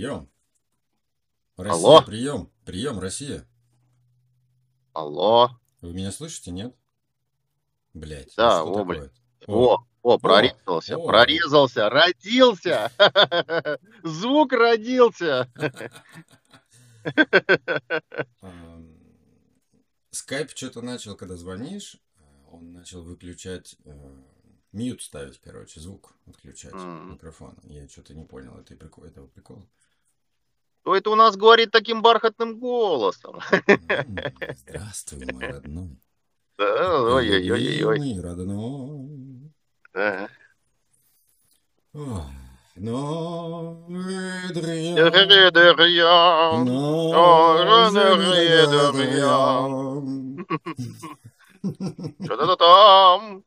Прием. Россия, Алло. прием. Прием, Россия. Алло. Вы меня слышите, нет? Блять. Да, о, блядь. О, о, прорезался, о. прорезался, родился. Звук родился. Скайп что-то начал, когда звонишь, э, он начал выключать, э, мьют ставить, короче, звук отключать М. микрофона. Я что-то не понял этой прикол, этого прикола. Кто это у нас говорит таким бархатным голосом? Здравствуй, мой родной. Да, Ой-ой-ой-ой. Родной. Да. Но. Что-то там.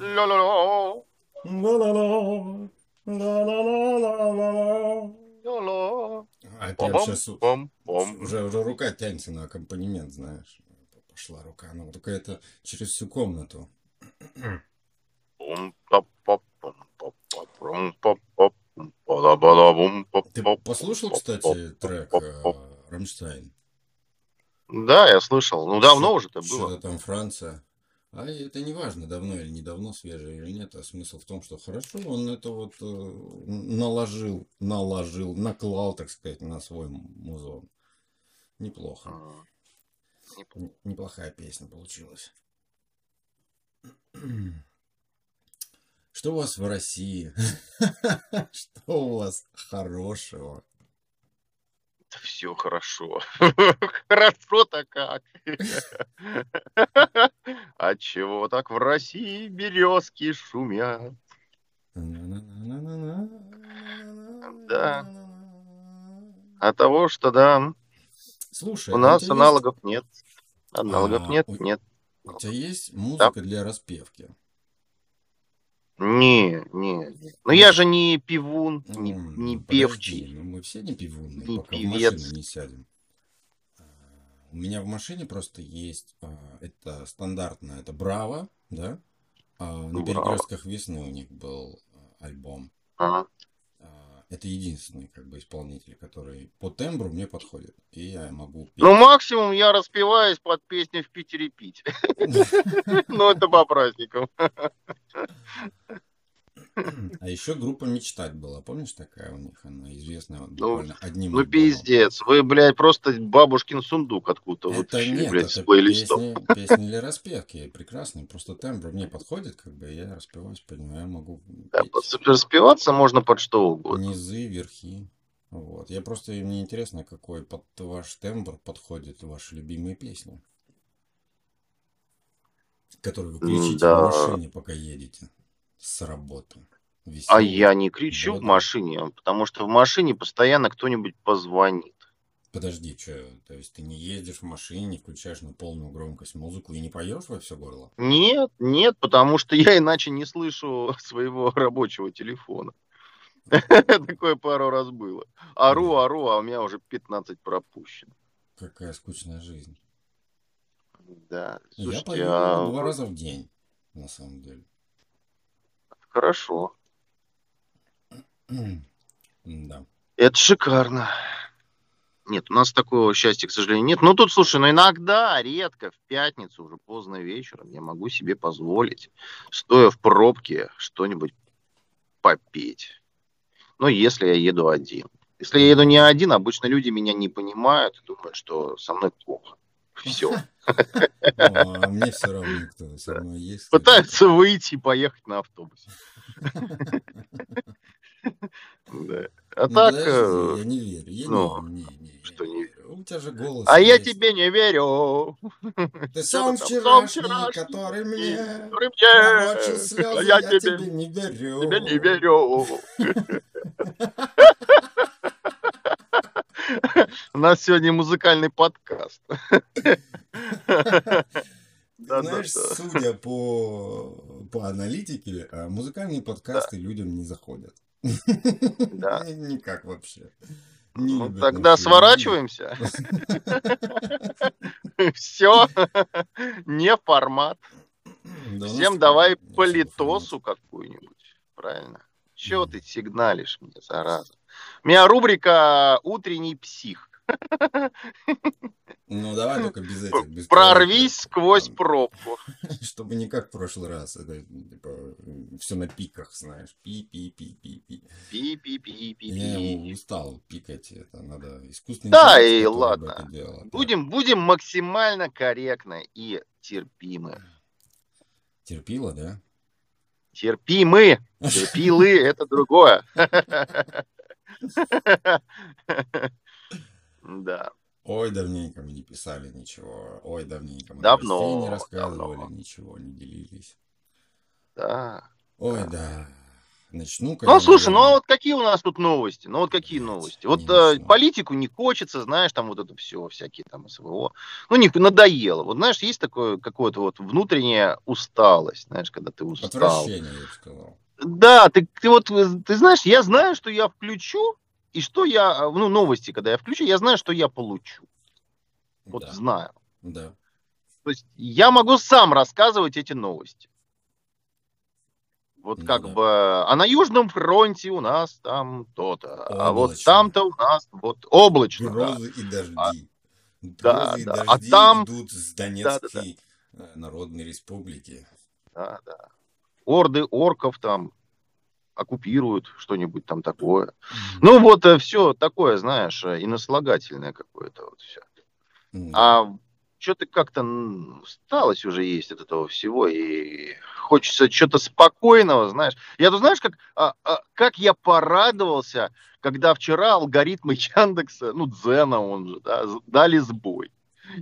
Ля-ля-ля. Ла-ла-ла, ла-ла-ла-ла-ла-ла. Ля-ля. А прям сейчас уже, уже рука тянется на аккомпанемент, знаешь. Пошла рука, ну только это через всю комнату. Ты послушал, кстати, трек Рамштайн? Да, я слышал. Ну, давно уже это Что-то было. там Франция. А это не важно, давно или недавно, свежее или нет, а смысл в том, что хорошо он это вот э, наложил, наложил, наклал, так сказать, на свой музон. Неплохо. Н- Неплохая песня получилась. Что у вас в России? Что у вас хорошего? Все хорошо. Хорошо-то как. А чего так в России березки шумят? Да. От того, что да, Слушай, у а нас аналогов нет. Аналогов А, нет, нет. У тебя есть музыка для распевки? Не, не. не. Ну я же не пивун, не, М, не подожди, певчий. ну мы все не пивунные, не пока в певец. машину не сядем. А, У меня в машине просто есть, а, это стандартно, это Браво, да? А, На Браво. перекрестках весны у них был альбом. Ага. Это единственный как бы исполнитель, который по тембру мне подходит. И я могу петь. Ну максимум я распеваюсь под песню в Питере пить. Ну это по праздникам. А еще группа «Мечтать» была. Помнишь такая у них? Она известная вот Ну, буквально одним Ну пиздец, вы, блядь, просто бабушкин сундук откуда-то Это вытащили, нет, блядь, с это плейлистом. песни, песни для распевки. Прекрасные. Просто тембр мне подходит, как бы я распеваюсь, понимаю, я могу Да, под- распеваться можно под что угодно. низы, верхи. Вот. Я просто, мне интересно, какой под ваш тембр подходит ваши любимые песни. Которые вы кричите Да. в машине, пока едете с работы. А Веселые. я не кричу в Да-да. машине, потому что в машине постоянно кто-нибудь позвонит. Подожди, что, то есть ты не ездишь в машине, не включаешь на полную громкость музыку и не поешь во все горло? Нет, нет, потому что я иначе не слышу своего рабочего телефона. Такое пару раз было. Ору, ору, а у меня уже 15 пропущено. Какая скучная жизнь. Да, Я пою а два раза в день, на самом деле. Хорошо. Да. Это шикарно. Нет, у нас такого счастья, к сожалению, нет. Ну, тут, слушай, ну иногда, редко, в пятницу, уже поздно вечером, я могу себе позволить, стоя в пробке, что-нибудь попеть. Но если я еду один. Если я еду не один, обычно люди меня не понимают и думают, что со мной плохо. Все. А мне все равно, кто со мной есть. кто Пытаются выйти и поехать на автобусе. А Ну, так... э, я не верю. Я ну, не, что не верю. У тебя же голос А я тебе не верю. Ты сон вчерашний, который мне я тебе не верю. тебе не верю. У нас сегодня музыкальный подкаст. Знаешь, судя по, по аналитике, а, музыкальные подкасты людям не заходят. Да. Ни- Никак вообще. Не Ну, тогда наши сворачиваемся. Все. Не формат. Всем давай политосу какую-нибудь. Правильно? Чего ты сигналишь мне, зараза? У меня рубрика «Утренний псих». Ну, давай только без этих. Без Прорвись сквозь пробку. Чтобы не как в прошлый раз. Это, типа, все на пиках, знаешь. Пи-пи-пи-пи-пи. Пи-пи-пи-пи-пи. Я устал пикать. Это надо искусственный Да, и ладно. Будем, будем максимально корректны и терпимы. Терпила, да? Терпимы. Терпилы – это другое. Да. Ой, давненько мы не писали ничего. Ой, давненько мы Давно, не рассказывали, давно. ничего не делились. Да. Ой, да. Начну-ка Ну, слушай, ну а вот какие у нас тут новости? Ну, вот какие новости? Вот э, начну. политику не хочется, знаешь, там вот это все, всякие там СВО. Ну, не надоело. Вот, знаешь, есть такое какое-то вот внутренняя усталость, знаешь, когда ты устал. Отвращение, я бы сказал. Да, ты, ты вот, ты знаешь, я знаю, что я включу, и что я, э, ну, новости, когда я включу, я знаю, что я получу. Вот Да, знаю. да. То есть я могу сам рассказывать эти новости. Вот Ну как да. бы, а на Южном фронте у нас там то-то, а вот Облачно. там-то у нас вот облачно. да. Грозы и дожди. А, Грозы да, и да. А дожди там- идут с Да, да, Донецкой э, Народной Республики. Да, да. Орды орков там оккупируют что-нибудь там такое. Ну вот все такое, знаешь, э, инослагательное какое-то вот все. А что-то как-то м, усталость уже есть от этого всего, и хочется что-то спокойного, знаешь. Я тут знаешь, как, а, а, как я порадовался, когда вчера алгоритмы Яндекса, ну, Дзена он же, да, дали сбой.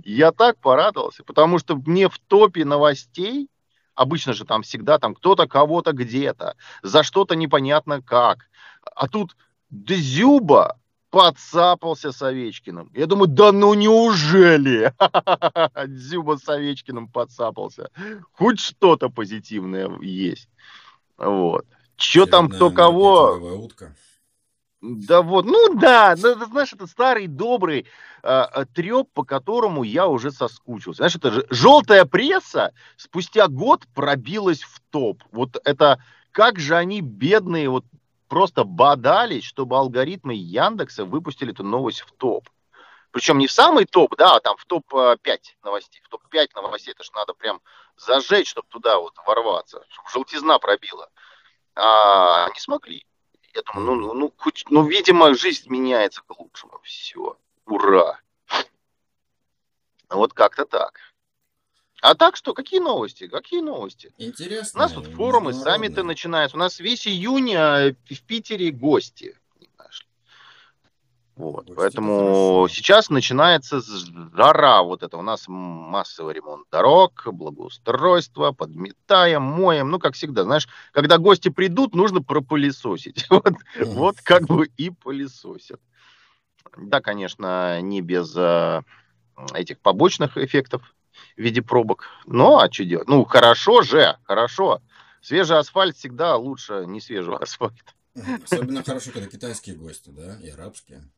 Я так порадовался, потому что мне в топе новостей, обычно же там всегда там кто-то кого-то где-то, за что-то непонятно как. А тут Дзюба подцапался с Овечкиным. Я думаю, да ну неужели? Дзюба с Овечкиным подцапался. Хоть что-то позитивное есть. Вот. Что там, кто кого? утка. Да вот, ну да, ну, знаешь, это старый добрый э, треп, по которому я уже соскучился. Знаешь, это же желтая пресса спустя год пробилась в топ. Вот это как же они бедные вот просто бодались, чтобы алгоритмы Яндекса выпустили эту новость в топ. Причем не в самый топ, да, а там в топ-5 новостей. В топ-5 новостей это же надо прям зажечь, чтобы туда вот ворваться, чтобы желтизна пробила. А не смогли. Я думаю, ну, ну, ну, хоть, ну, видимо, жизнь меняется к лучшему. Все. Ура. Вот как-то так. А так что, какие новости? Какие новости? У Интересно. нас тут форумы, саммиты начинаются. У нас весь июнь а, в Питере гости. Вот, это поэтому сейчас начинается жара вот это. У нас массовый ремонт дорог, благоустройство, подметаем, моем. Ну, как всегда, знаешь, когда гости придут, нужно пропылесосить. Вот, вот как бы и пылесосят. Да, конечно, не без а, этих побочных эффектов в виде пробок. Но, а что делать? Ну, хорошо же, хорошо. Свежий асфальт всегда лучше не свежего асфальта. Особенно хорошо, когда китайские гости, да, и арабские.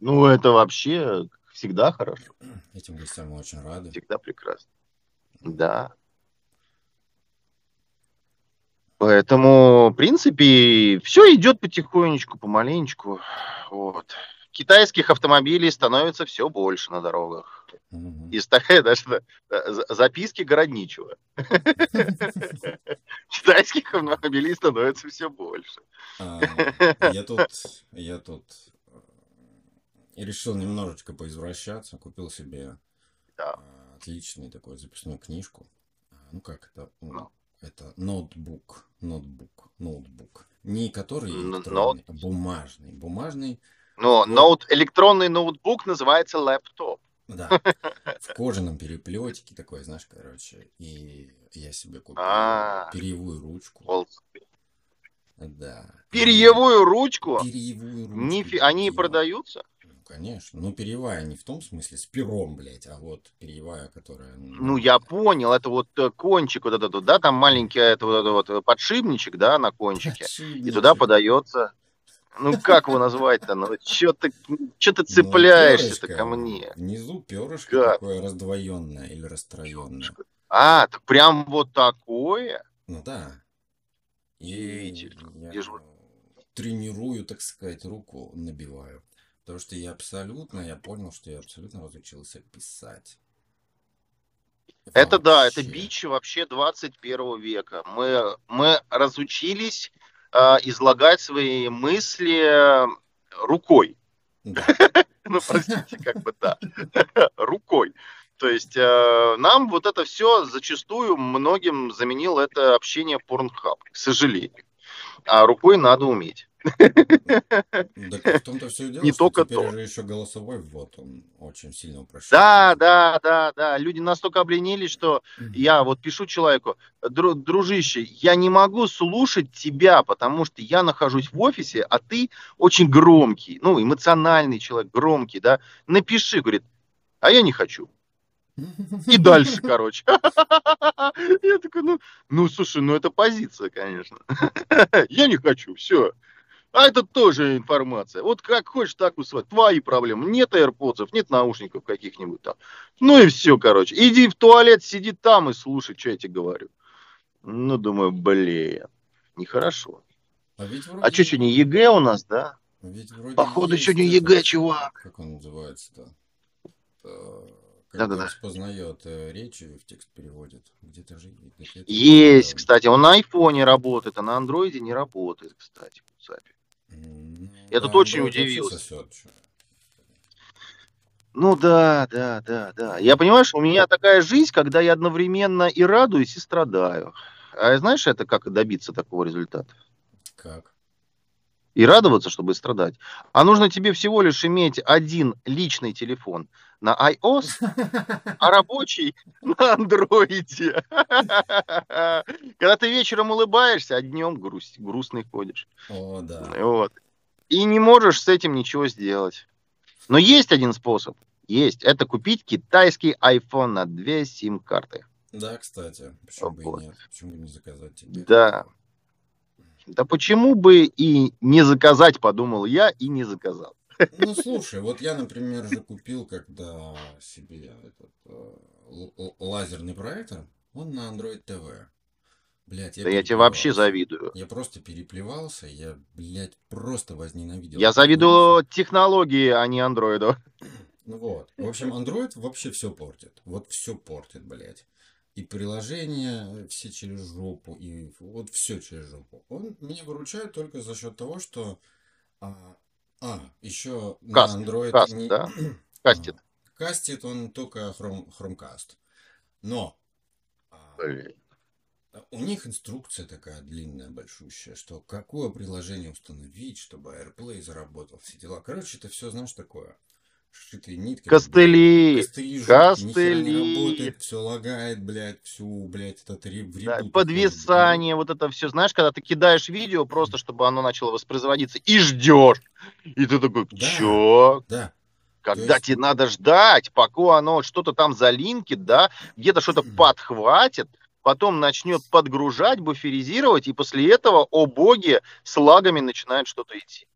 Ну, это вообще всегда хорошо, Этим гостям мы очень рады. всегда прекрасно. Да. Поэтому, в принципе, все идет потихонечку, помаленечку. Вот. Китайских автомобилей становится все больше на дорогах. Мгм. Из такая даже э, за- записки городничего. Китайских автомобилей становится все больше. А, Я тут, я тут э, решил немножечко поизвращаться, купил себе Да. а, отличную такую записную книжку. А, Ну как это? Ну. Это ноутбук, ноутбук, ноутбук. Не который электронный, а бумажный. Бумажный, Но ноут, электронный ноутбук называется лэптоп. да, в кожаном переплетике такой, знаешь, короче. И я себе купил А. перьевую ручку. Да. Перьевую ручку? Перьевую ручку. Нифи- Они продаются? Ну, конечно. Ну, перьевая не в том смысле с пером, блядь, а вот перьевая, которая... Ну, я понял, это вот э, кончик вот этот, да, там маленький это вот, это вот подшипничек, да, на кончике. И туда подается. Ну, как его назвать-то? Ну, что ты, чё ты цепляешься-то ко мне? Ну, Внизу перышко Как? такое раздвоенное или расстроенное. А, так прям вот такое? Ну да. И Удивительно. я тренирую, так сказать, руку набиваю. Потому что я абсолютно, я понял, что я абсолютно разучился писать. Это да, это Вообще. бич вообще 21 века. Мы, мы разучились э, излагать свои мысли рукой. Да. Ну, простите, как бы да. Рукой. То есть э, нам вот это все зачастую многим заменил это общение Pornhub, к сожалению. А рукой надо уметь. Так в том-то все и дело, Не что только теперь то. же еще голосовой ввод, он очень сильно упрощает. Да, да, да, да. Люди настолько обленились, что я вот пишу человеку, «Дру- дружище, я не могу слушать тебя, потому что я нахожусь в офисе, а ты очень громкий, ну, эмоциональный человек, громкий, да. Напиши, говорит, а я не хочу. И дальше, короче. Я такой, ну, ну, слушай, ну это позиция, конечно. Я не хочу, все. А это тоже информация. Вот как хочешь, так усваивай. Твои проблемы. Нет AirPods, нет наушников каких-нибудь там. Ну и все, короче. Иди в туалет, сиди там и слушай, что я тебе говорю. Ну, думаю, блин, нехорошо. А ведь вроде... А что, сегодня ЕГЭ у нас, да? Ведь вроде Походу, есть сегодня этот, ЕГЭ, чувак. Как он называется-то? Э. Когда распознает э, речь и в текст переводит. Где-то же есть. где-то Есть, было. кстати, он на айфоне работает, а на андроиде не работает, кстати. М, Я да, тут очень удивился. Ну да, да, да, да. Я понимаю, что у меня такая жизнь, когда я одновременно и радуюсь, и страдаю. А знаешь, это как добиться такого результата? Как? И радоваться, чтобы и страдать. А нужно тебе всего лишь иметь один личный телефон на iOS, а рабочий на андроиде. Когда ты вечером улыбаешься, а днем грусть, грустный ходишь. О, да. Вот. И не можешь с этим ничего сделать. Но есть один способ. Есть. Это купить китайский iPhone на две сим-карты. Да, кстати. Почему бы и Вот. нет? Почему бы не заказать тебе? Да. Да почему бы и не заказать, подумал я, и не заказал. Ну, слушай, вот я, например, же купил, когда себе этот э, лазерный проектор, он на Android TV. Блять, Да я тебе вообще завидую. Я просто переплевался, я, блядь, просто возненавидел. Я завидую технологии, а не андроиду. Ну вот. В общем, Android вообще все портит. Вот все портит, блядь. И приложения все через жопу, и вот все через жопу. Он меня выручает только за счет того, что... А, а еще Каст, на Android... каст, не- да? Кастит. А, Кастит он только Chrome, Chromecast. Но а, Блин. у них инструкция такая длинная, большущая, что какое приложение установить, чтобы AirPlay заработал, все дела. Короче, это все, знаешь, такое. Шитые нитки. Костыли, Костыли, не костыли. работает, все лагает, блядь, всю, блядь, этот ре- Да, подвисание, вот это все. Знаешь, когда ты кидаешь видео просто, чтобы оно начало воспроизводиться, и ждешь. И ты такой, Да. чё? Да, Когда есть- тебе надо ждать, пока оно что-то там залинкит, да, где-то что-то подхватит, потом начнет подгружать, буферизировать, и после этого, о боги, с лагами начинает что-то идти.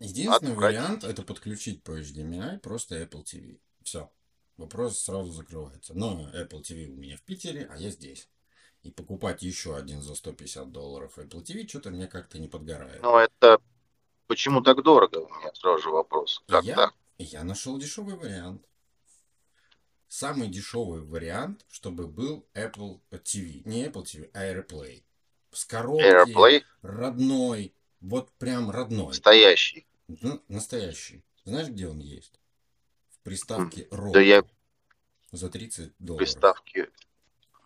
Единственный Отвратительно. вариант это подключить по HDMI просто Apple TV. Все. Вопрос сразу закрывается. Но Apple TV у меня в Питере, а я здесь. И покупать еще один за 150 долларов Apple TV что-то мне как-то не подгорает. Но это почему так дорого? У меня сразу же вопрос. Как я, так? я нашел дешевый вариант. Самый дешевый вариант, чтобы был Apple TV. Не Apple TV, а AirPlay. С коробки, AirPlay родной. Вот прям родной. настоящий. Ну, настоящий. Знаешь, где он есть? В приставке Roku. Да я За 30 долларов. приставки.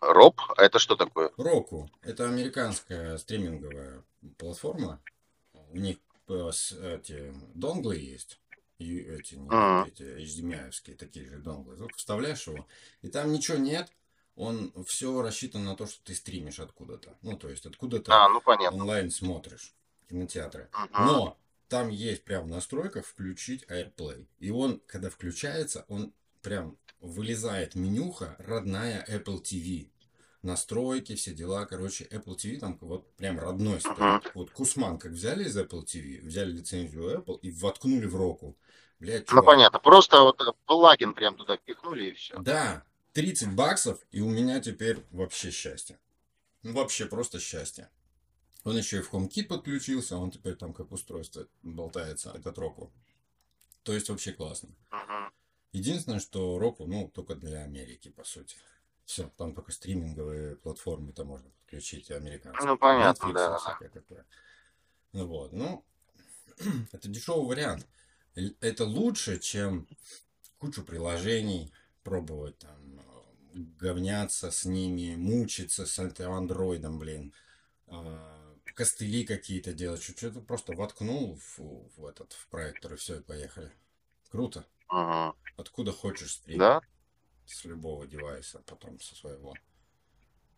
Роб? А это что такое? Roku. Это американская стриминговая платформа. У них э, эти донглы есть. И эти, не, Ага. эти HDMI-овские такие же донглы. Только вставляешь его, и там ничего нет. Он все рассчитан на то, что ты стримишь откуда-то. Ну, то есть откуда-то А, ну понятно. онлайн смотришь кинотеатры. Мгм. Но там есть прям в настройках включить AirPlay. И он, когда включается, он прям вылезает менюха родная Apple TV. Настройки, все дела. Короче, Apple TV там вот прям родной стоит. Мгм. Вот Кусман как взяли из Apple TV, взяли лицензию Apple и воткнули в Року. Блядь, Ну чувак, понятно. Просто вот э, плагин прям туда впихнули и все. Да, 30 баксов, и у меня теперь вообще счастье. Ну, вообще просто счастье. Он еще и в HomeKit подключился, он теперь там как устройство болтается, этот Roku. То есть вообще классно. Единственное, что Roku, ну, только для Америки, по сути. Все, там только стриминговые платформы там можно подключить американские. Ну, понятно, Netflix да. всякое такое. Ну вот, ну, это дешевый вариант. Это лучше, чем кучу приложений пробовать там, говняться с ними, мучиться с андроидом, блин, а, костыли какие-то делать, что-то просто воткнул в, в этот, в проектор и все, и поехали. Круто. Мгм. Откуда хочешь стрим. Да? С любого девайса, потом со своего.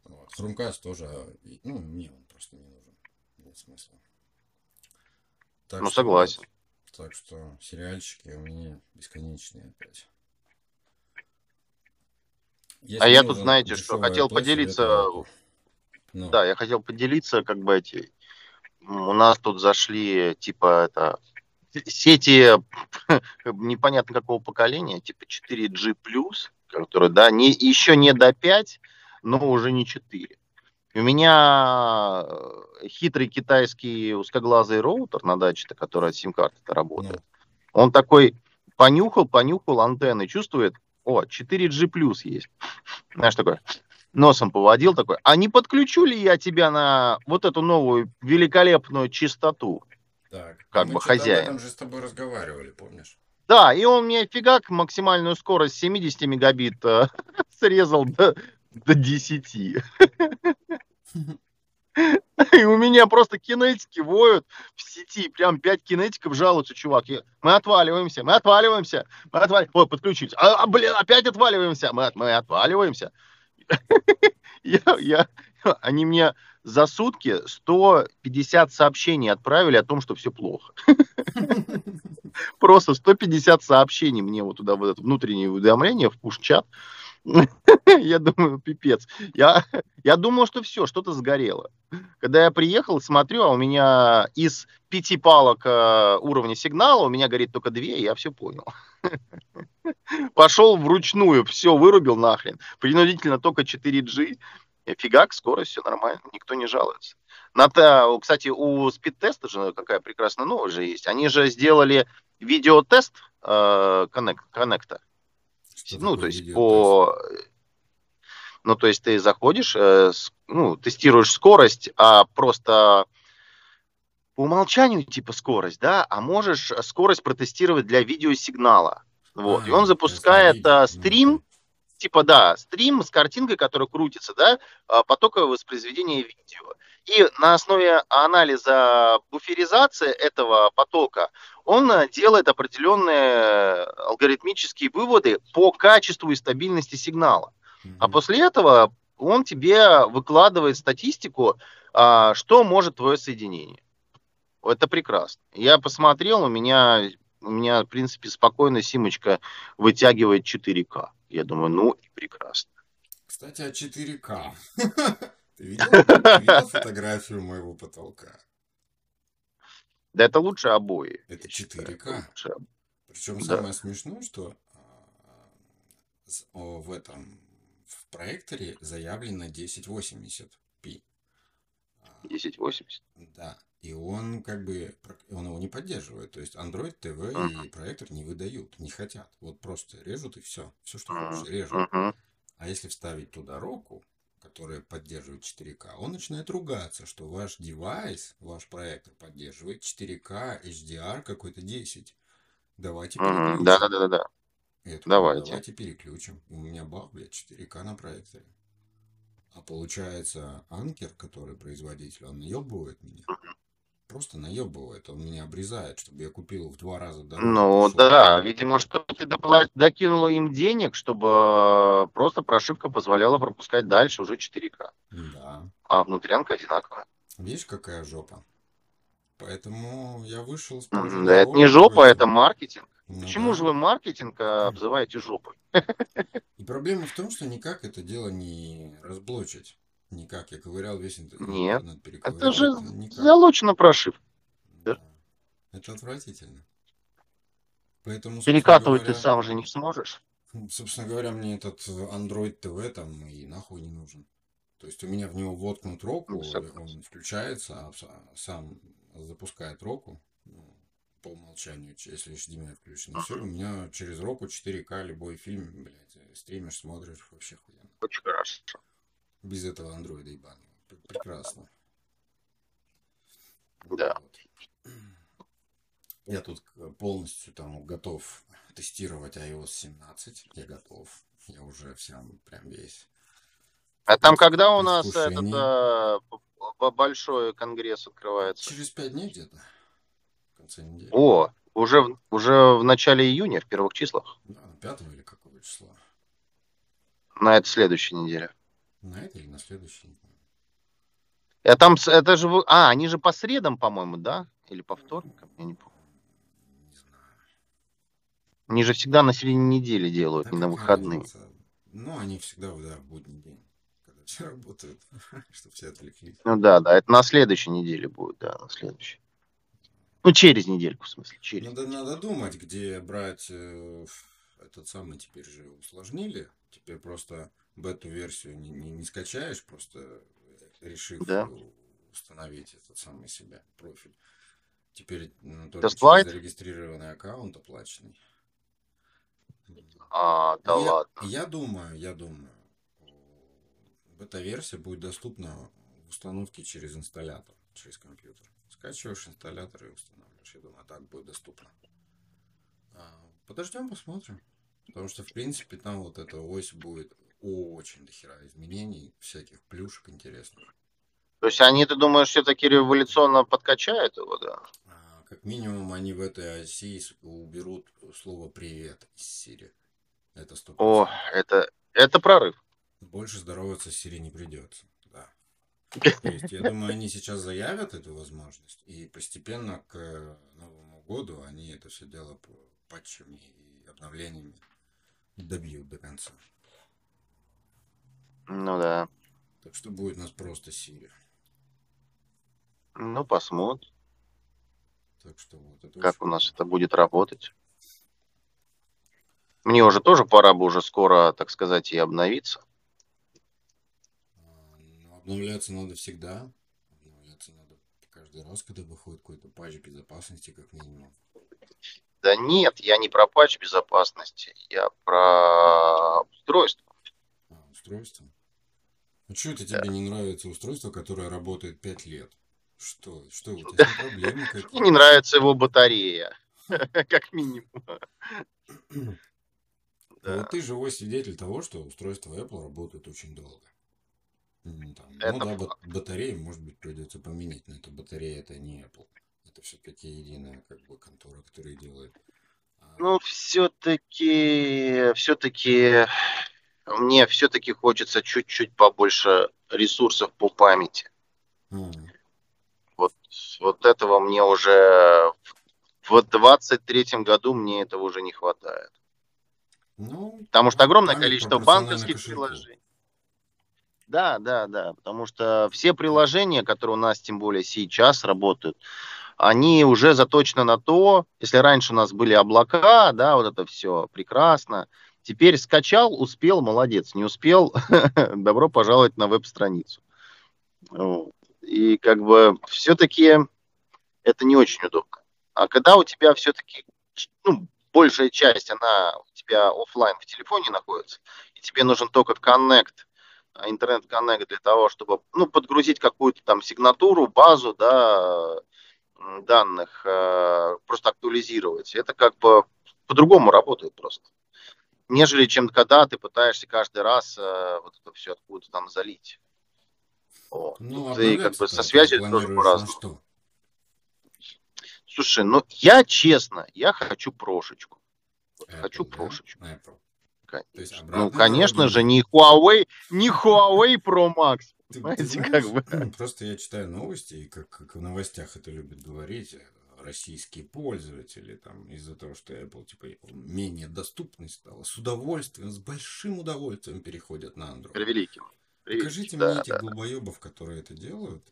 Вот. Chromecast тоже, и- ну, мне он просто не нужен. Нет смысла. Так Ну, что согласен. Так что сериальчики у меня бесконечные опять. Если А я тут, знаете, что, хотел поделиться, советую. Ну, Да, я хотел поделиться, как бы эти... У нас тут зашли, типа, это... Сети непонятно какого поколения, типа 4G+, которые, да, не, еще не до 5, но уже не 4. И у меня э, хитрый китайский узкоглазый роутер на даче-то, который от сим-карты ну, работает. Он такой понюхал, понюхал антенны, чувствует, о, 4G плюс есть. Знаешь, такой, носом поводил такой, а не подключу ли я тебя на вот эту новую великолепную частоту? так. как Мы бы хозяин. этом же с тобой разговаривали, помнишь? Да, и он мне фигак максимальную скорость 70 мегабит э, срезал до, до 10. И у меня просто кинетики воют в сети. Прям 5 кинетиков жалуются, чувак. Мы отваливаемся, мы отваливаемся, мы отваливаемся. Ой, подключились. А, а, блин, опять отваливаемся. Мы, мы отваливаемся. Я, я, они мне за сутки 150 сообщений отправили о том, что все плохо. Просто 150 сообщений мне вот туда, в это внутреннее уведомление, в пуш-чат. Я думаю, пипец. Я, я думал, что все, что-то сгорело. Когда я приехал, смотрю, а у меня из пяти палок э, уровня сигнала у меня горит только две, я все понял. Пошел вручную, все вырубил нахрен. Принудительно только 4G. И Фигак, скорость, все нормально, никто не жалуется. На та- кстати, у спид-теста же какая прекрасная новость же есть. Они же сделали видеотест э, коннект, коннекта. Что Ну, то есть видеотест? по... Ну, то есть ты заходишь, э, ну, тестируешь скорость, а просто по умолчанию типа скорость, да, а можешь скорость протестировать для видеосигнала. Вот. и А, он то есть запускает видео, а, ну, стрим, типа, да, стрим с картинкой, которая крутится, да, а, потоковое воспроизведение видео. И на основе анализа буферизации этого потока он а, делает определенные алгоритмические выводы по качеству и стабильности сигнала. А после этого он тебе выкладывает статистику, а, что может твое соединение. Это прекрасно. Я посмотрел, у меня, у меня, в принципе, спокойно Симочка вытягивает 4К. Я думаю, ну и прекрасно. Кстати, о 4К. Ты видел, ты видел фотографию моего потолка? Да это лучше обои. Это я считаю. 4К. Лучше об- Причем Да. самое смешное, что а, в этом в проекторе заявлено 1080p. А, 1080. Да, и он как бы он его не поддерживает. То есть Android TV и проектор не выдают, не хотят. Вот просто режут и все. Все, что Мгм. хочешь, режут. Мгм. А если вставить туда року, которая поддерживает 4К, он начинает ругаться, что ваш девайс, ваш проектор поддерживает 4К, HDR какой-то 10. Давайте переключим. Да, да, да, да. Такой, Давайте. Давайте переключим. У меня бах, блядь, 4К на проекторе. А получается, Анкер, который производитель, он наебывает меня. Просто наебывает. Он меня обрезает, чтобы я купил в два раза дороже. Ну да, видимо, что ты докинула им денег, чтобы просто прошивка позволяла пропускать дальше уже 4К. Да. А внутрянка одинаковая. Видишь, какая жопа? Поэтому я вышел с Да это не жопа, это маркетинг. Ну Почему да. же вы маркетинг э, обзываете жопой? И проблема в том, что никак это дело не разблочить. Никак. Я ковырял весь интер- Нет. интернет, Это же никак. залочена прошивка. Да. Это отвратительно. Поэтому, Перекатывать ты говоря, сам же не сможешь. собственно говоря, мне этот Android TV там и нахуй не нужен. То есть у меня в него воткнут року, Ну, он включается, а са- сам запускает року ну, по умолчанию, если HDMI включен. Все, у меня через року 4К любой фильм, блядь, э, стримишь, смотришь, вообще охуенно. Очень хорошо. Без этого андроида. Пр- Прекрасно. Да. Вот. Я тут к- полностью там готов тестировать iOS 17. Я готов. Я уже всем прям весь. А там когда у нас этот э, б- большой конгресс открывается? Через пять дней где-то. В конце недели. О, уже, уже в начале июня, в первых числах. Да, на пятого или какого числа? На этой следующей неделе. На это или на следующий? не помню. А там, это же, а, они же по средам, по-моему, да? Или по вторникам? Я не помню. Не знаю. Они же всегда на середине недели делают, Да не на выходные. разница? Ну, они всегда, да, в будний день, когда все работают, чтобы все отвлеклись. Ну да, да, это на следующей неделе будет, да, на следующей. Ну, через недельку, в смысле, через. Надо, надо думать, где брать э, этот самый теперь же усложнили. Теперь просто бету-версию не, не, не скачаешь, просто решив Да. установить этот самый себя профиль. Теперь ну, только через зарегистрированный аккаунт оплаченный. А, да я, ладно. Я думаю, я думаю, бета-версия будет доступна в установке через инсталлятор, через компьютер. Скачиваешь инсталлятор и устанавливаешь. Я думаю, так будет доступно. А, Подождем, посмотрим. Потому что, в принципе, там вот эта ось будет очень дохера изменений, всяких плюшек интересных. То есть они, ты думаешь, все-таки революционно подкачают его, да? А, Как минимум, они в этой оси уберут слово «привет» из Сири. Это сто О, это, это прорыв. Больше здороваться с Сири не придется. Да. То есть, я думаю, они сейчас заявят эту возможность, и постепенно к Новому году они это все дело патчами и обновлениями добьют до конца. Ну да. Так что будет у нас просто Сири. Ну, посмотрим, Так что вот это как очень у нас это будет работать. Мне уже тоже пора бы уже скоро, так сказать, и обновиться. А, ну, обновляться надо всегда. Обновляться надо каждый раз, когда выходит какой-то патч безопасности, как минимум. Да нет, я не про патч безопасности, я про устройство. А, устройство? А что это тебе не нравится устройство, которое работает 5 лет? Что? Что? У тебя ним проблемы Мне какие? не нравится его батарея, как минимум. Ну, Да. Вот ты живой свидетель того, что устройства Apple работают очень долго. Там, ну да, факт. бат- батарею, может быть, придется поменять, но эта батарея это не Apple. Это все-таки единая как бы контора, которая делает. А, Ну, все-таки, все-таки, мне все-таки хочется чуть-чуть побольше ресурсов по памяти. а, Вот, вот этого мне уже в 23 году мне этого уже не хватает. ну, Потому что огромное количество банковских приложений. Да, да, да. Потому что все приложения, которые у нас тем более сейчас работают, они уже заточены на то, если раньше у нас были облака, да, вот это все прекрасно. Теперь скачал, успел, молодец. Не успел, добро пожаловать на веб-страницу. И как бы все-таки это не очень удобно. А когда у тебя все-таки ну, большая часть, она у тебя оффлайн в телефоне находится, и тебе нужен только коннект, интернет-коннект для того, чтобы ну, подгрузить какую-то там сигнатуру, базу да, данных, э, просто актуализировать. Это как бы по-другому работает просто. Нежели чем когда ты пытаешься каждый раз э, вот это все откуда-то там залить. О, Ну, тут и как бы со ты связью тоже по-разному. Слушай, ну я честно, я хочу прошечку. Вот Apple, хочу да? прошечку. Apple. есть Конечно. Ну, конечно же, не Huawei, не Huawei Pro Max. Ты, как бы. просто я читаю новости, и как, как в новостях это любят говорить, э, российские пользователи, там, из-за того, что Apple, типа, менее доступный стала, с удовольствием, с большим удовольствием переходят на Android. Превеликим. Покажите Да, мне этих да. долбоебов, которые это делают.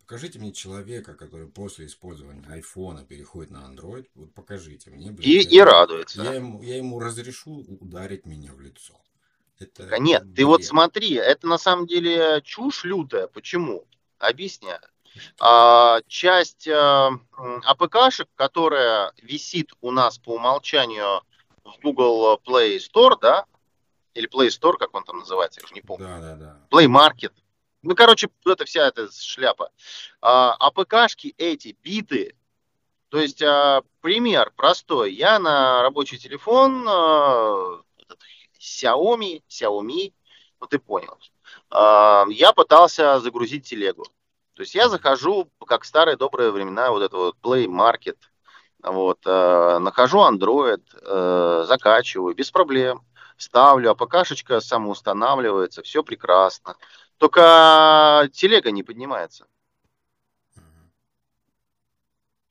Покажите мне человека, который после использования айфона переходит на Android. Вот покажите мне, блядь. И, я- и радуется. я ему, я ему разрешу ударить меня в лицо. Это Нет, ты вот смотри, это на самом деле чушь лютая. Почему? Объясняю. А, часть а, АПКшек, которая висит у нас по умолчанию в Google Play Store, да, или Play Store, как он там называется, я уже не помню. Да, да, да. Play Market. Ну, короче, это вся эта шляпа. А, АПКшки эти биты. То есть, а, пример простой. Я на рабочий телефон а, Xiaomi, Xiaomi, ну ты понял. А, я пытался загрузить телегу. То есть я захожу, как в старые добрые времена, вот это вот Play Market, вот, э, нахожу Android, э, закачиваю без проблем, ставлю, АПКшечка самоустанавливается, все прекрасно. Только телега не поднимается.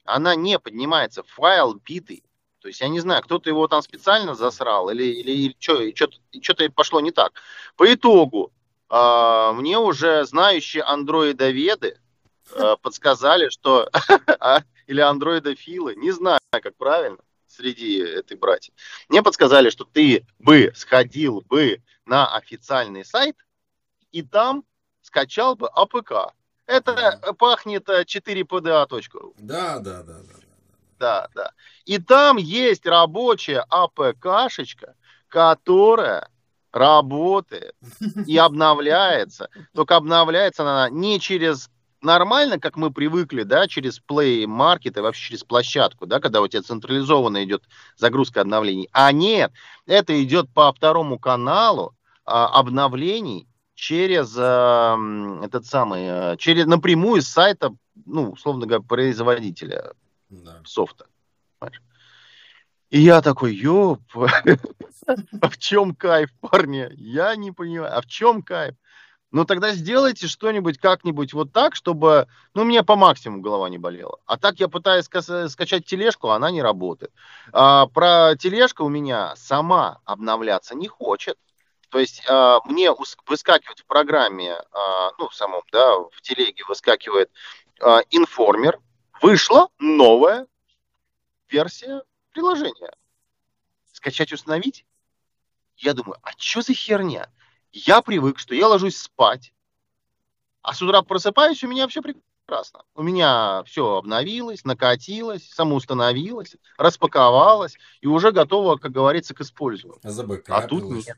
Она не поднимается, файл битый. То есть я не знаю, кто-то его там специально засрал или, или, или что-то пошло не так. По итогу а, мне уже знающие андроидоведы а, подсказали, что а, или андроидофилы, не знаю, как правильно, среди этой братьев, мне подсказали, что ты бы сходил бы на официальный сайт и там скачал бы APK. Это пахнет 4pda.ru. Да, да, да, да. Да, да. И там есть рабочая APK шечка, которая работает и обновляется. Только обновляется она не через нормально, как мы привыкли, да, через Play Market и вообще через площадку, да, когда у тебя централизованно идет загрузка обновлений. А нет, это идет по второму каналу а, обновлений через а, этот самый, а, через напрямую с сайта, ну, условно говоря, производителя да. софта. И я такой, ёп, а в чем кайф, парни? Я не понимаю, а в чем кайф? Ну тогда сделайте что-нибудь как-нибудь вот так, чтобы, ну, мне по максимуму голова не болела. А так я пытаюсь ска- скачать тележку, она не работает. А, про тележку у меня сама обновляться не хочет. То есть а, мне выскакивает в программе, а, ну, в самом, да, в телеге выскакивает а, информер. Вышла новая версия приложения. Скачать, установить? Я думаю, а что за херня? Я привык, что я ложусь спать, а с утра просыпаюсь, у меня все прекрасно. У меня все обновилось, накатилось, самоустановилось, распаковалось и уже готово, как говорится, к использованию. А тут нет.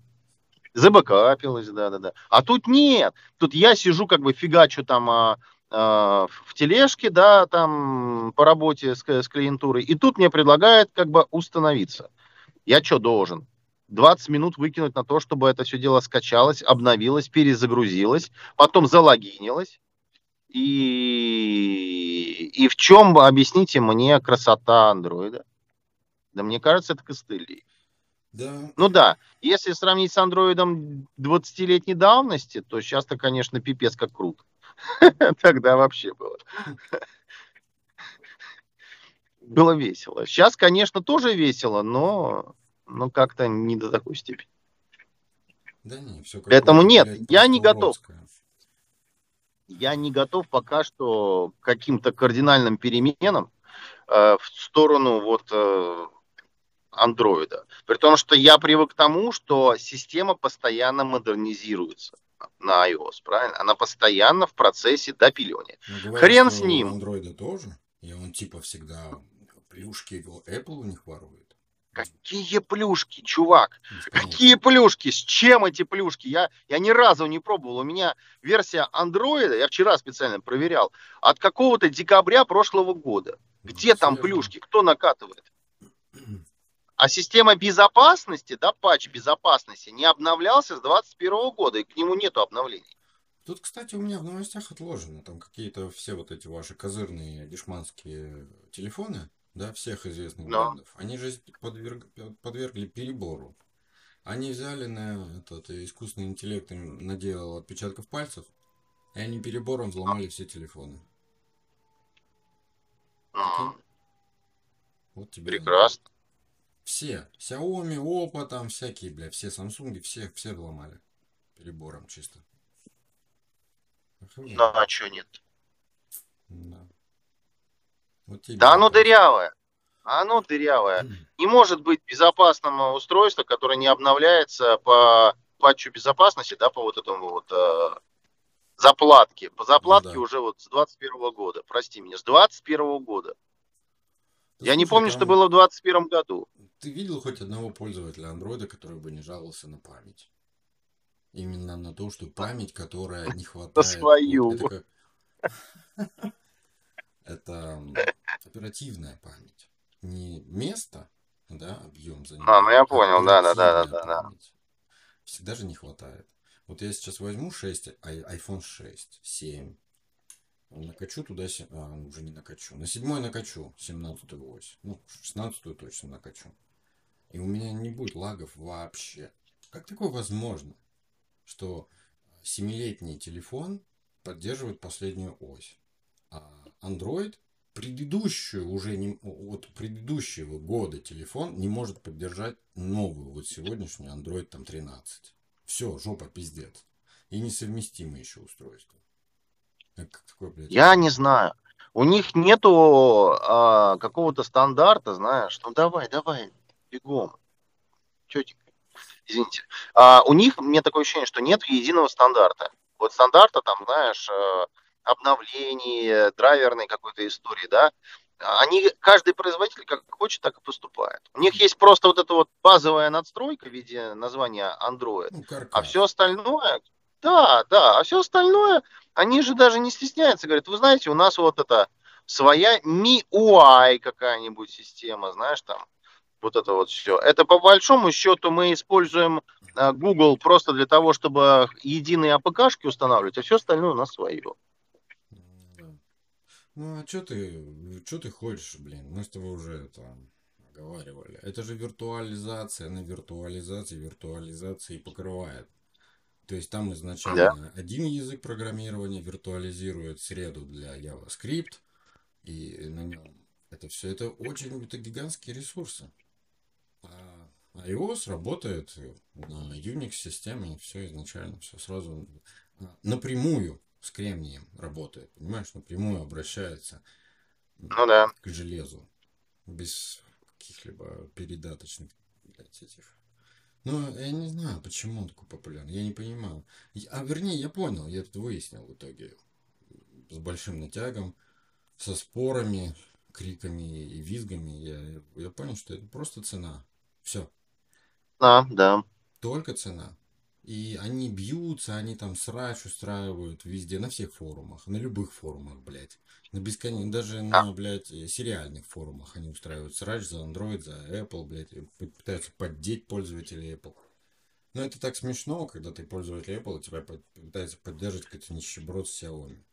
Забэкапилось, да-да-да. А тут нет. Тут я сижу, как бы фигачу там а, а, в тележке, да, там по работе с, с клиентурой. И тут мне предлагают как бы установиться. Я что должен? 20 минут выкинуть на то, чтобы это все дело скачалось, обновилось, перезагрузилось, потом залогинилось. И, и в чем, объясните мне, красота андроида? Да мне кажется, это костыли. Да. Ну да, если сравнить с андроидом 20-летней давности, то сейчас-то, конечно, пипец как круто. Тогда вообще было. Было весело. Сейчас, конечно, тоже весело, но но как-то не до такой степени. Да не, все Поэтому нет, я не готов. Я не готов пока что к каким-то кардинальным переменам э, в сторону вот э, андроида. При том, что я привык к тому, что система постоянно модернизируется на iOS, правильно? Она постоянно в процессе допиливания. Ну, Хрен с ним. Андроида тоже? И он типа всегда плюшки Apple у них ворует. Какие плюшки, чувак? Какие плюшки? С чем эти плюшки? Я, я ни разу не пробовал. У меня версия андроида, я вчера специально проверял, от какого-то декабря прошлого года. Ну, Где там плюшки? Кто накатывает? А система безопасности, да, патч безопасности не обновлялся с 2021 года, и к нему нету обновлений. Тут, кстати, у меня в новостях отложено там какие-то все вот эти ваши козырные дешманские телефоны да, всех известных Но. брендов, они же подверг, подвергли перебору. Они взяли на этот искусственный интеллект, им наделал отпечатков пальцев, и они перебором взломали все телефоны. А. Вот тебе. Прекрасно. Все. Xiaomi, Oppo, там всякие, бля, все Samsung, все, все взломали. Перебором чисто. Ну, а что нет? Да. Вот да оно дырявое. Оно дырявое. Не может быть безопасным устройство, которое не обновляется по патчу безопасности, да, по вот этому вот э, заплатке. По заплатке Ну да. уже вот с 21 года, прости меня, с 21 года. Я не помню, что было в 21 году. Ты видел хоть одного пользователя андроида, который бы не жаловался на память? Именно на то, что память, которая не хватает. свою. вот это как- Это оперативная память. Не место, да, объем занимает. А, ну я понял, да, да, да, да, да. Всегда же не хватает. Вот я сейчас возьму 6, ай- iPhone 6, 7, накачу туда, а, уже не накачу, на седьмой накачу 17 ось, ну, 16 точно накачу. И у меня не будет лагов вообще. Как такое возможно, что семилетний телефон поддерживает последнюю ось, а Android предыдущую уже не, от предыдущего года телефон не может поддержать новую, вот сегодняшнюю Android там 13. Все, жопа, пиздец. И несовместимые еще устройства. Такое, блядь, Я не знаю. У них нету а, какого-то стандарта, знаешь. Ну давай, давай, бегом. Тетенька, извините. А, у них, мне такое ощущение, что нет единого стандарта. Вот стандарта там, знаешь, э, обновлений, драйверной какой-то истории, да. Они, каждый производитель как хочет, так и поступает. У них есть просто вот эта вот базовая надстройка в виде названия Android. Ну, каркас. А все остальное, да, да, а все остальное, они же даже не стесняются, говорят, вы знаете, у нас вот это своя MIUI какая-нибудь система, знаешь, там, вот это вот все. Это по большому счету мы используем а, Google просто для того, чтобы единые АПКшки устанавливать, а все остальное у нас свое. Ну, а что ты, что ты хочешь, блин? Мы с тобой уже это оговаривали. Это же виртуализация на виртуализации, виртуализации покрывает. То есть там изначально один язык программирования виртуализирует среду для JavaScript, и на нем это все, это очень, это гигантские ресурсы. А iOS работает на Unix системе, все изначально, все сразу а, напрямую с кремнием работает, понимаешь, напрямую обращается Ну да. к железу, без каких-либо передаточных, блядь, этих. Ну, я не знаю, почему он такой популярный, я не понимаю. А вернее, я понял, я это выяснил в итоге. С большим натягом, со спорами, криками и визгами. Я, я понял, что это просто цена. Все, Да, да. только цена. И они бьются, они там срач устраивают везде, на всех форумах, на любых форумах, блядь. На бесконечных, даже на, блядь, э, сериальных форумах они устраивают срач за Android, за Apple, блядь, пытаются поддеть пользователей Apple. Но это так смешно, когда ты пользователь Apple, и тебя пытается поддерживать какой-то нищеброд с Xiaomi.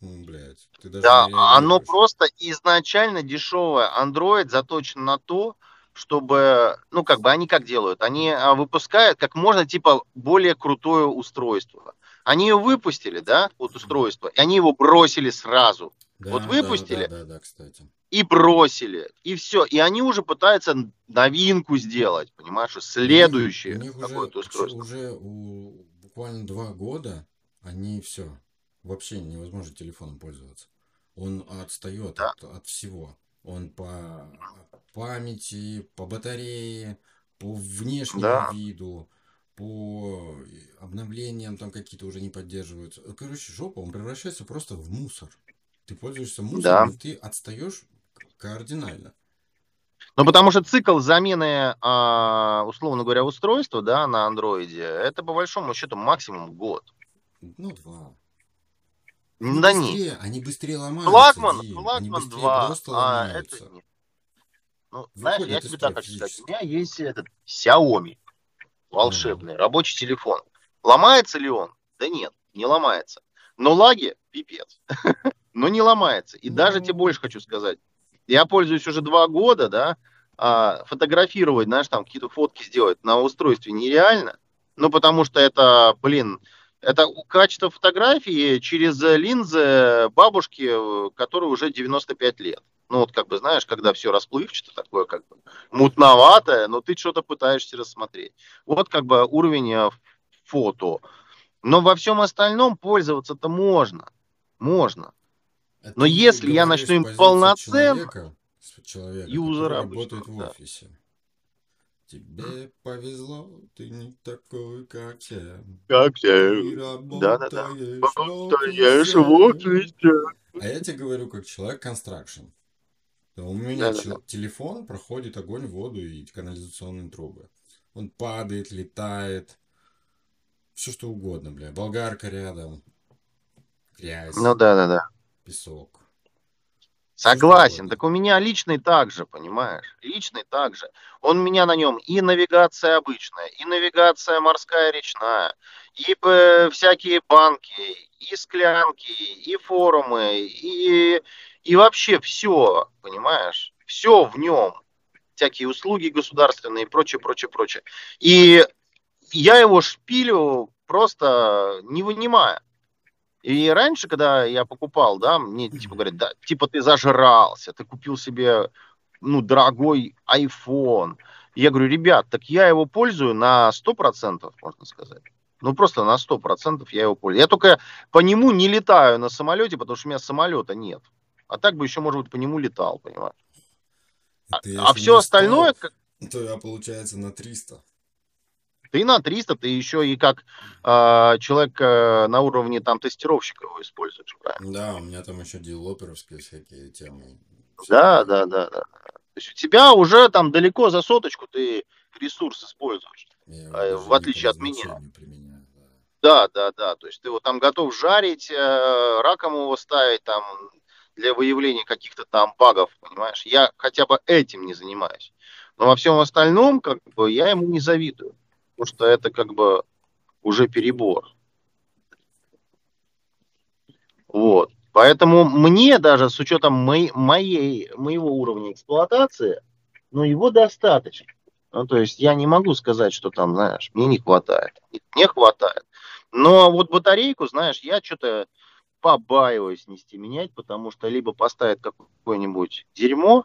Ну, блядь, ты даже Да, оно просто изначально дешевое. Android заточен на то, чтобы, ну, как бы они как делают? Они а, выпускают как можно, типа, более крутое устройство. Они ее выпустили, да, вот устройство, и они его бросили сразу. Да, вот да, выпустили. Да, да, да, кстати. И бросили. И все. И они уже пытаются новинку сделать, понимаешь, следующее какое-то устройство. уже у, буквально два года они все. Вообще невозможно телефоном пользоваться. Он отстает Да. от, от всего. Он по памяти, по батарее, по внешнему Да. виду, по обновлениям там какие-то уже не поддерживаются. Короче, жопа, он превращается просто в мусор. Ты пользуешься мусором, и ты отстаешь кардинально. Ну, потому что цикл замены, а, условно говоря, устройства, да, на андроиде, это по большому счету максимум год. Ну, два. Они Да нет. быстрее, они быстрее ломаются. Флагман, Дим. они флагман быстрее 2, просто а ломаются. это нет. Ну, знаешь, я тебе так хочу сказать. У меня есть этот Xiaomi волшебный, рабочий телефон. Ломается ли он? Да нет, не ломается. Но лаги пипец. Но не ломается. И даже тебе Ну. больше хочу сказать. Я пользуюсь уже два года, да, а фотографировать, знаешь, там какие-то фотки сделать на устройстве нереально. Ну, потому что это, блин, это качество фотографии через линзы бабушки, э, которой уже 95 лет. Ну, вот как бы, знаешь, когда все расплывчато, такое как бы мутноватое, но ты что-то пытаешься рассмотреть. Вот как бы уровень э, фото. Но во всем остальном пользоваться-то можно. Можно. Это Но если я начну им полноценно- человека, человека, Юзера обычного, работает в офисе. Тебе повезло, ты не такой, как все. Как я. Да-да-да. работаешь, везде. везде. А я тебе говорю, как человек констракшн. У меня Да-да-да. чел- телефон проходит огонь, воду и канализационные трубы. Он падает, летает. Все что угодно, бля. Болгарка рядом. Грязь, Ну да-да-да. песок. Согласен. Так у меня личный так же, понимаешь? Личный так же. Он у меня на нем и навигация обычная, и навигация морская речная, и э, всякие банки, и склянки, и форумы, и, и вообще все, понимаешь? Все в нем. Всякие услуги государственные и прочее, прочее, прочее. И я его шпилю просто не вынимая. И раньше, когда я покупал, да, мне типа говорят, да, типа ты зажрался, ты купил себе, ну, дорогой iPhone. Я говорю, ребят, так я его пользую на 100%, можно сказать. Ну, просто на 100% я его пользую. Я только по нему не летаю на самолете, потому что у меня самолета нет. А так бы еще, может быть, по нему летал, понимаешь? Ты А если все остальное, стал, как- То я, получается, на 300. ты на 300, ты еще и как э, человек э, на уровне там тестировщика его используешь, правильно? Да, у меня там еще девелоперовские всякие темы. Да, да, да, да. То есть у тебя уже там далеко за соточку ты ресурс используешь. Я А, даже в отличие от меня. Да. Да, да. То есть ты вот там готов жарить, э, раком его ставить там для выявления каких-то там багов, понимаешь? Я хотя бы этим не занимаюсь. Но во всем остальном, как бы, я ему не завидую. Потому что это как бы уже перебор. Вот. Поэтому мне даже с учетом моей, моей, моего уровня эксплуатации, ну, его достаточно. Ну, то есть я не могу сказать, что там, знаешь, мне не хватает. Мне хватает. Но вот батарейку, знаешь, я что-то побаиваюсь нести менять, потому что либо поставят какое-нибудь дерьмо,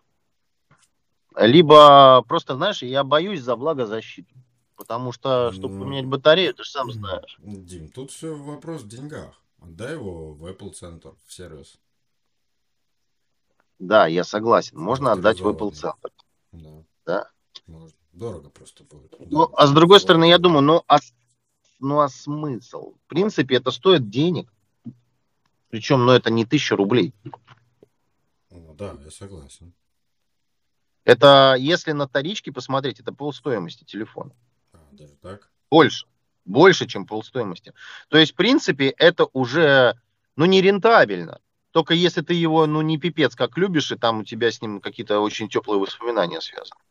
либо просто, знаешь, я боюсь за влагозащиту. Потому что, чтобы Ну, поменять батарею, ты же сам знаешь. Дим, тут все вопрос в деньгах. Отдай его в Apple Center, в сервис. Да, я согласен. Можно отдать в Apple. Center. Да. Да. Можно. Дорого просто будет. Ну, а с другой стороны, я думаю, ну а, ну а смысл? В принципе, это стоит денег. Причем, ну это не тысяча рублей. Да, я согласен. Это, если на вторичке посмотреть, это полстоимости телефона. А, даже так? Больше. Больше, чем полстоимости. То есть, в принципе, это уже, ну, не рентабельно. Только если ты его, ну, не пипец как любишь, и там у тебя с ним какие-то очень теплые воспоминания связаны.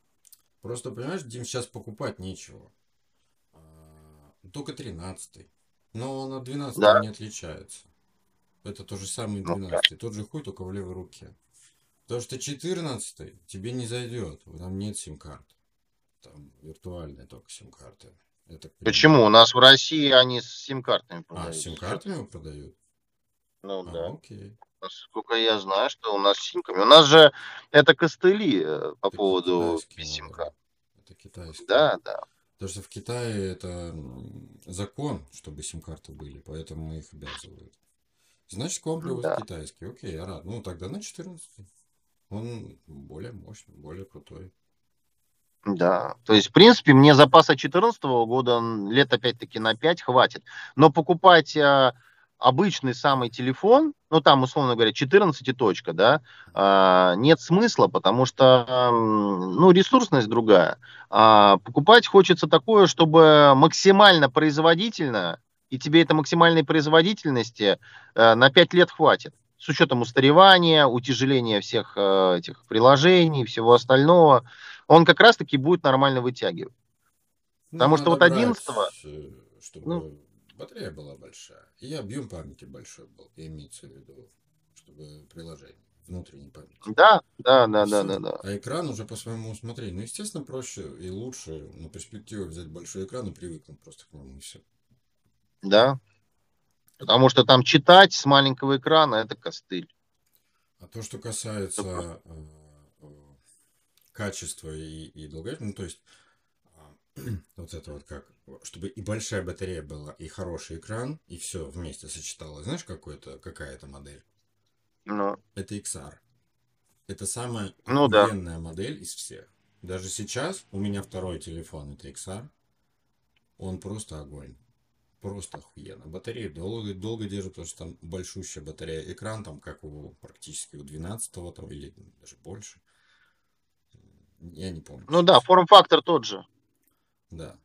Просто, понимаешь, Дим, сейчас покупать нечего. А, Только 13 Но он от 12 Да. не отличается. Это тот же самый Ну, 12 Тот же хуй, только в левой руке. Потому что 14 тебе не зайдет. Там нет сим-карт. Там виртуальные только сим-карты. Почему? У нас в России они с сим-картами А, продают. с сим-картами продают? Ну, А, да. окей. Насколько я знаю, что у нас с симками. У нас же это костыли э, по Это поводу китайские, симка. наверное. Это китайские. Да, да. Потому что в Китае это закон, чтобы сим-карты были, поэтому их обязывают. Значит, к вам привозят Да. китайский. Окей, я рад. Ну, тогда на 14. Он более мощный, более крутой. Да. То есть, в принципе, мне запаса 2014 года лет опять-таки на 5 хватит. Но покупать э, обычный самый телефон, ну там, условно говоря, 14 и точка, да, а, нет смысла, потому что, ну, ресурсность другая. А покупать хочется такое, чтобы максимально производительно, и тебе этой максимальной производительности э, на 5 лет хватит. С учетом устаревания, утяжеления всех э, этих приложений, всего остального, он как раз-таки будет нормально вытягивать. Потому Ну, что вот надо брать, 11-го э, чтобы Ну. Батарея была большая. И объем памяти большой был, имеется в виду, чтобы приложение внутренней памяти. Да, да, да, да, да, да. А экран уже по своему усмотрению. Ну, естественно, проще и лучше на перспективу взять большой экран и привыкнуть просто к нему, и все. Да. Потому что там читать с маленького экрана это костыль. А то, что касается э, э, качества и, и долговечности, ну, то есть вот это вот как, чтобы и большая батарея была, и хороший экран, и все вместе сочеталось. Знаешь, какой-то, какая это модель? Ну, Это XR. Это самая Ну да. модель из всех. Даже сейчас у меня второй телефон, это XR. Он просто огонь. Просто охуенно. Батарея долго, долго держит, потому что там большущая батарея. Экран там, как у практически у 12 там, или даже больше. Я не помню. Ну да, форм-фактор тот же. Да.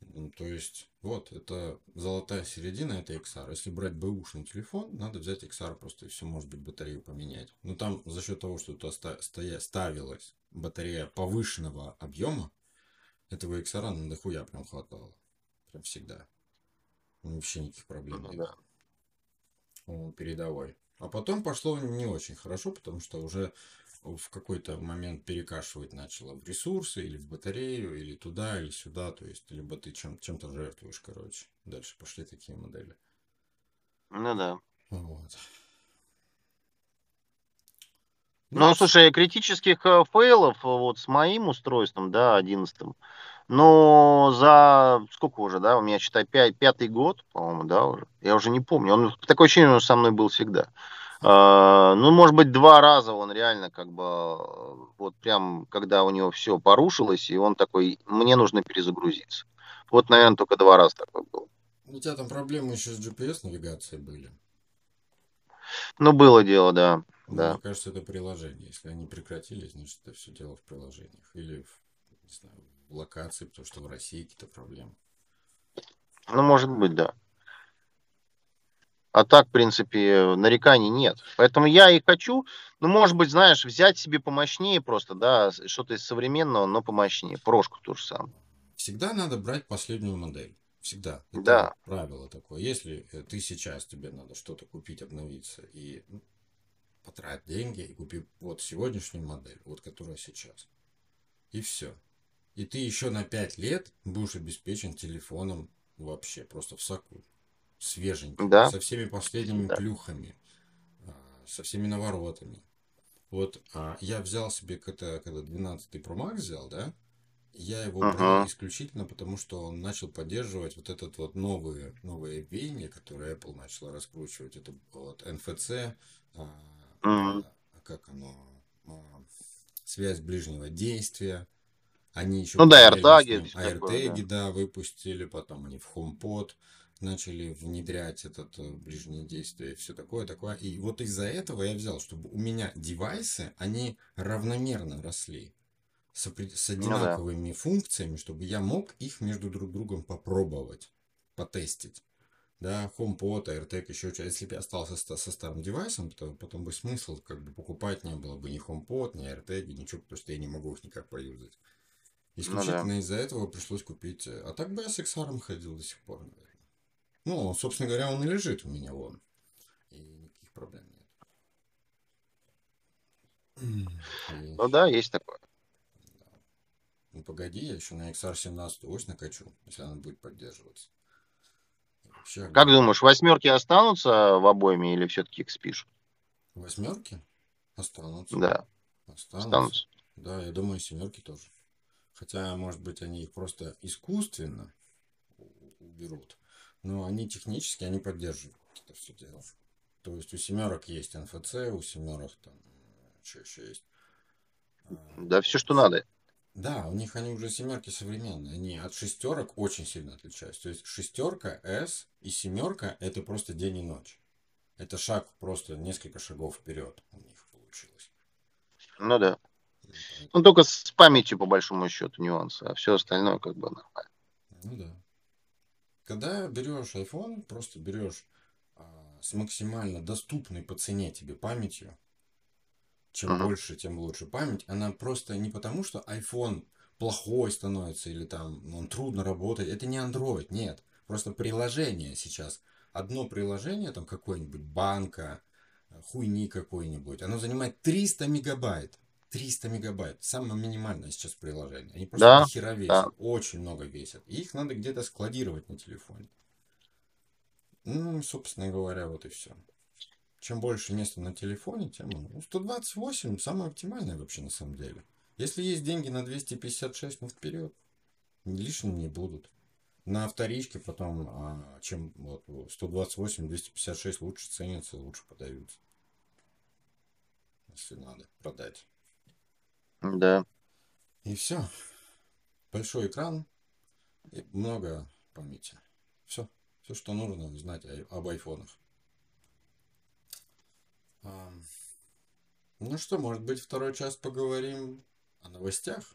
Ну, то есть, вот, это золотая середина, это XR. Если брать бэушный телефон, надо взять XR просто, и все, может быть, батарею поменять. Но там за счет того, что туда стоя, ставилась батарея повышенного объема, этого XR на дохуя прям хватало. Прям всегда. Вообще никаких проблем Ну не да. было. Передовой. А потом пошло не очень хорошо, потому что уже в какой-то момент перекашивать начало в ресурсы, или в батарею, или туда, или сюда. То есть, либо ты чем- чем-то жертвуешь, короче. Дальше пошли такие модели. Ну да. Вот. Ну, слушай, критических э, фейлов э, вот с моим устройством, да, одиннадцатым, но за сколько уже, да, у меня, считай, пя- пятый год, по-моему, да, уже, я уже не помню, он такое ощущение, он со мной был всегда. А, ну, может быть, два раза он реально как бы, вот прям, когда у него все порушилось, и он такой, мне нужно перезагрузиться. Вот, наверное, только два раза такой был. У тебя там проблемы еще с GPS-навигацией были. Ну, было дело, да, Ну, да. Мне кажется, это приложение. Если они прекратили, значит, это все дело в приложениях. Или в, не знаю, в локации, потому что в России какие-то проблемы. Ну, может быть, да. А так, в принципе, нареканий нет. Поэтому я и хочу, ну, может быть, знаешь, взять себе помощнее просто, да, что-то из современного, но помощнее. Прошку то же самое. Всегда надо брать последнюю модель. Всегда. Это Да. правило такое. Если э, ты сейчас, тебе надо что-то купить, обновиться, и ну, потрать деньги и купи вот сегодняшнюю модель, вот которая сейчас. И все. И ты еще на 5 лет будешь обеспечен телефоном вообще, просто в соку. Свеженьким. Да. Со всеми последними Да. плюхами. а, Со всеми наворотами. Вот а, я взял себе, когда, когда 12 Pro Max взял, да, я его Ага. брал исключительно потому, что он начал поддерживать вот этот вот новые, новые веяния, которые Apple начала раскручивать. Это вот NFC, а, Мгм. а, как оно, а, связь ближнего действия. Они еще Ну да, AirTag AirTag, да, выпустили, потом они в HomePod начали внедрять этот э, ближнее действие и все такое, такое. И вот из-за этого я взял, чтобы у меня девайсы, они равномерно росли с, с Ну да. одинаковыми функциями, чтобы я мог их между друг другом попробовать, потестить. Да, HomePod, AirTag, еще что Если бы я остался со, со старым девайсом, то потом бы смысл как бы покупать не было бы ни HomePod, ни AirTag, ничего, потому что я не могу их никак поюзать. Исключительно из-за этого пришлось купить. э, А так бы я с XR ходил до сих пор, наверное. Ну, собственно говоря, он и лежит у меня вон. И никаких проблем нет. Ну да, есть такое. Ну погоди, я еще на XR17 ось накачу, если она будет поддерживаться. Вообще, Как думаешь, восьмерки останутся в обоими или все-таки их спишут? Восьмерки останутся. Да, Останутся. останутся. Да, я думаю, семерки тоже. Хотя, может быть, они их просто искусственно уберут. Но они технически, они поддерживают это все дело. То есть у семерок есть NFC, у семерок там, что еще есть? А, Да, все, что надо. Да, у них они уже семерки современные. Они от шестерок очень сильно отличаются. То есть шестерка, S и семерка это просто день и ночь. Это шаг просто несколько шагов вперед у них получилось. Ну да. Ну, Ну только с памятью, по большому счету, нюансы, а все остальное как бы нормально. Ну да. Когда берешь iPhone, просто берешь а, с максимально доступной по цене тебе памятью. Чем Мгм. больше, тем лучше память. Она просто не потому, что iPhone плохой становится или там он трудно работает. Это не Android, нет. Просто приложение сейчас. Одно приложение, там какое-нибудь банка, хуйни какой-нибудь, оно занимает 300 мегабайт. 300 мегабайт. Самое минимальное сейчас приложение. Они просто Да, дохера весят. да. Очень много весят. И их надо где-то складировать на телефоне. Ну, собственно говоря, вот и все. Чем больше места на телефоне, тем... Ну, 128 самое оптимальное вообще на самом деле. Если есть деньги на 256, ну вперед. Лишним не будут. На вторичке потом, а, чем вот 128, 256 лучше ценятся, лучше подаются. Если надо продать. Да. И все. Большой экран и много памяти. Все. Все, что нужно знать об айфонах. Ну что, может быть, второй час поговорим о новостях?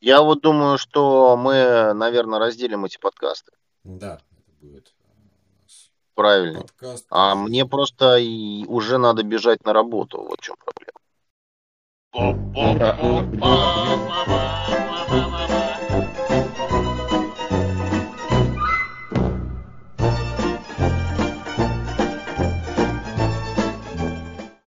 Я вот думаю, что мы, наверное, разделим эти подкасты. Да, это будет Правильно. Подкаст. А мне просто и уже надо бежать на работу. Вот в чем проблема. oh oh oh oh oh